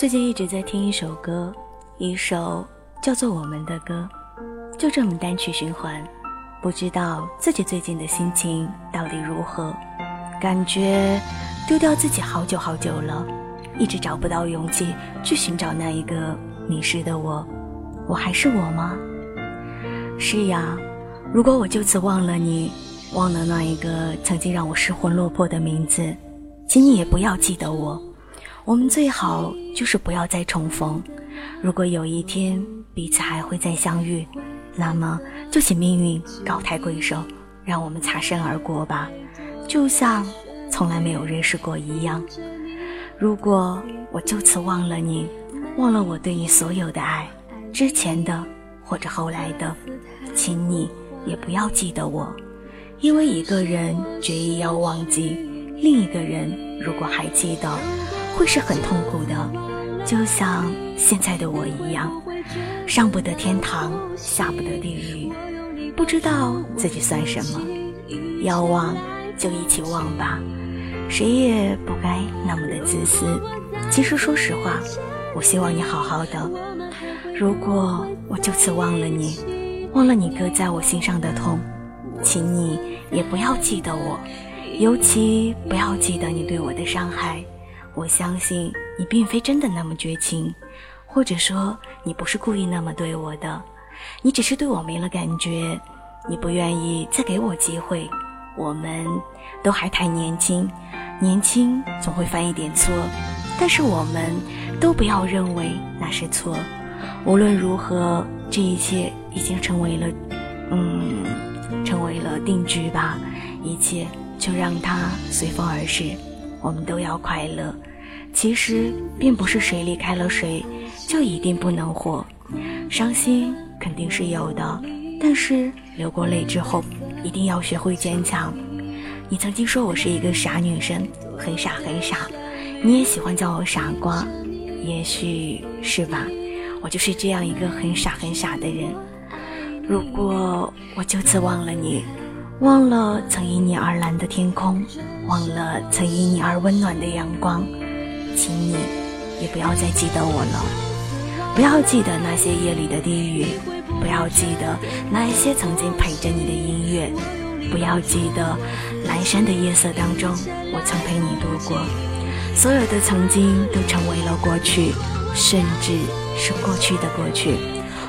最近一直在听一首歌，一首叫做《我们的歌》，就这么单曲循环。不知道自己最近的心情到底如何，感觉丢掉自己好久好久了，一直找不到勇气去寻找那一个迷失的我。我还是我吗？是呀，如果我就此忘了你，忘了那一个曾经让我失魂落魄的名字，请你也不要记得我。我们最好就是不要再重逢。如果有一天彼此还会再相遇，那么就请命运高抬贵手，让我们擦身而过吧，就像从来没有认识过一样。如果我就此忘了你，忘了我对你所有的爱，之前的或者后来的，请你也不要记得我，因为一个人决意要忘记，另一个人如果还记得。会是很痛苦的，就像现在的我一样，上不得天堂，下不得地狱，不知道自己算什么。要忘就一起忘吧，谁也不该那么的自私。其实说实话，我希望你好好的。如果我就此忘了你，忘了你搁在我心上的痛，请你也不要记得我，尤其不要记得你对我的伤害。我相信你并非真的那么绝情，或者说你不是故意那么对我的，你只是对我没了感觉，你不愿意再给我机会。我们都还太年轻，年轻总会犯一点错，但是我们都不要认为那是错。无论如何，这一切已经成为了，嗯，成为了定局吧。一切就让它随风而逝。我们都要快乐。其实并不是谁离开了谁就一定不能活，伤心肯定是有的，但是流过泪之后一定要学会坚强。你曾经说我是一个傻女生，很傻很傻，你也喜欢叫我傻瓜，也许是吧？我就是这样一个很傻很傻的人。如果我就此忘了你。忘了曾因你而蓝的天空，忘了曾因你而温暖的阳光，请你也不要再记得我了，不要记得那些夜里的低语，不要记得那一些曾经陪着你的音乐，不要记得阑珊的夜色当中我曾陪你度过，所有的曾经都成为了过去，甚至是过去的过去，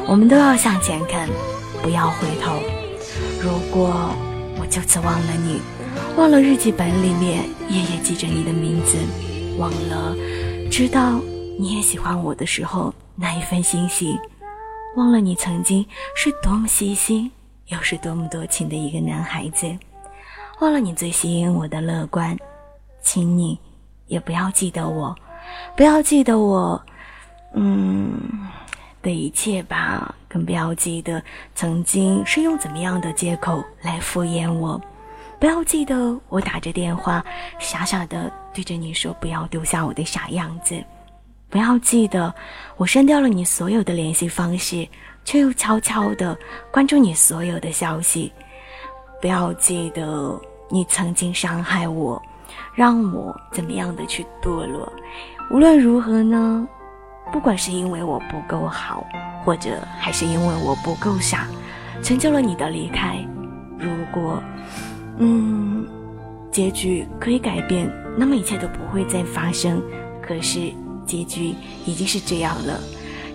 我们都要向前看，不要回头。如果。就此忘了你，忘了日记本里面夜夜记着你的名字，忘了知道你也喜欢我的时候那一份欣喜，忘了你曾经是多么细心又是多么多情的一个男孩子，忘了你最吸引我的乐观，请你也不要记得我，不要记得我，嗯的一切吧。更不要记得曾经是用怎么样的借口来敷衍我，不要记得我打着电话傻傻的对着你说不要丢下我的傻样子，不要记得我删掉了你所有的联系方式，却又悄悄的关注你所有的消息，不要记得你曾经伤害我，让我怎么样的去堕落，无论如何呢？不管是因为我不够好，或者还是因为我不够傻，成就了你的离开。如果，嗯，结局可以改变，那么一切都不会再发生。可是结局已经是这样了，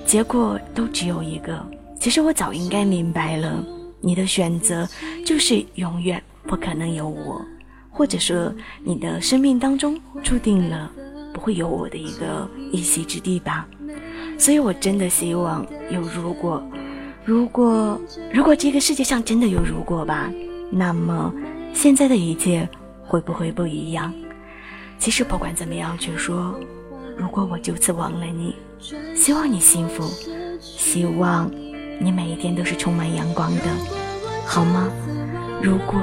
结果都只有一个。其实我早应该明白了，你的选择就是永远不可能有我，或者说你的生命当中注定了不会有我的一个一席之地吧。所以，我真的希望有如果，如果，如果这个世界上真的有如果吧，那么现在的一切会不会不一样？其实不管怎么样去说，如果我就此忘了你，希望你幸福，希望你每一天都是充满阳光的，好吗？如果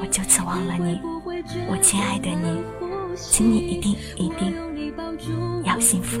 我就此忘了你，我亲爱的你，请你一定一定要幸福。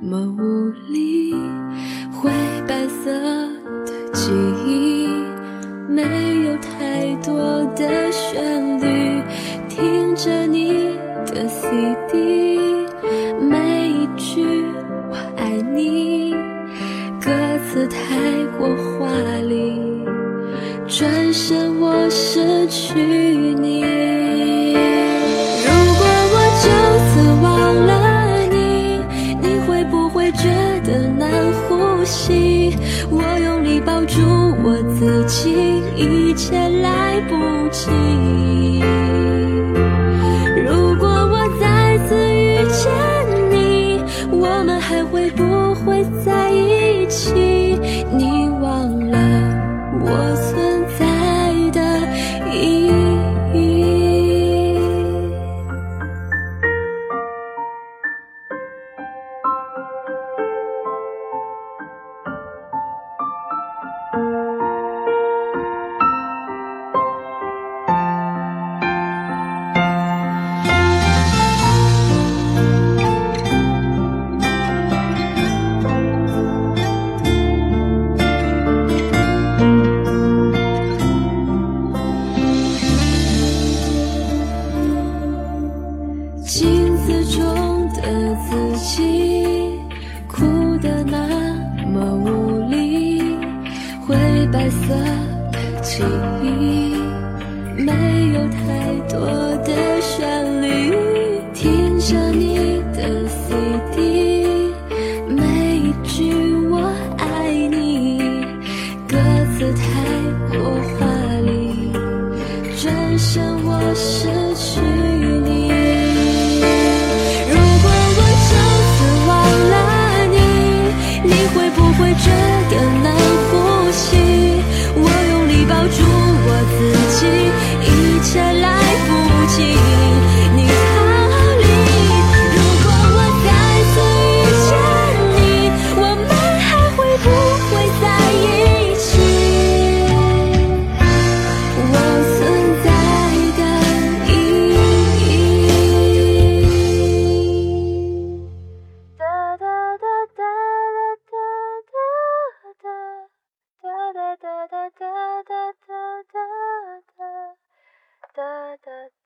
么无力，灰白色的记忆，没有太多的旋律，听着你的 CD，每一句我爱你，歌词太过华丽，转身我失去你。我用力抱住我自己一切来不及。哒哒哒哒哒哒哒哒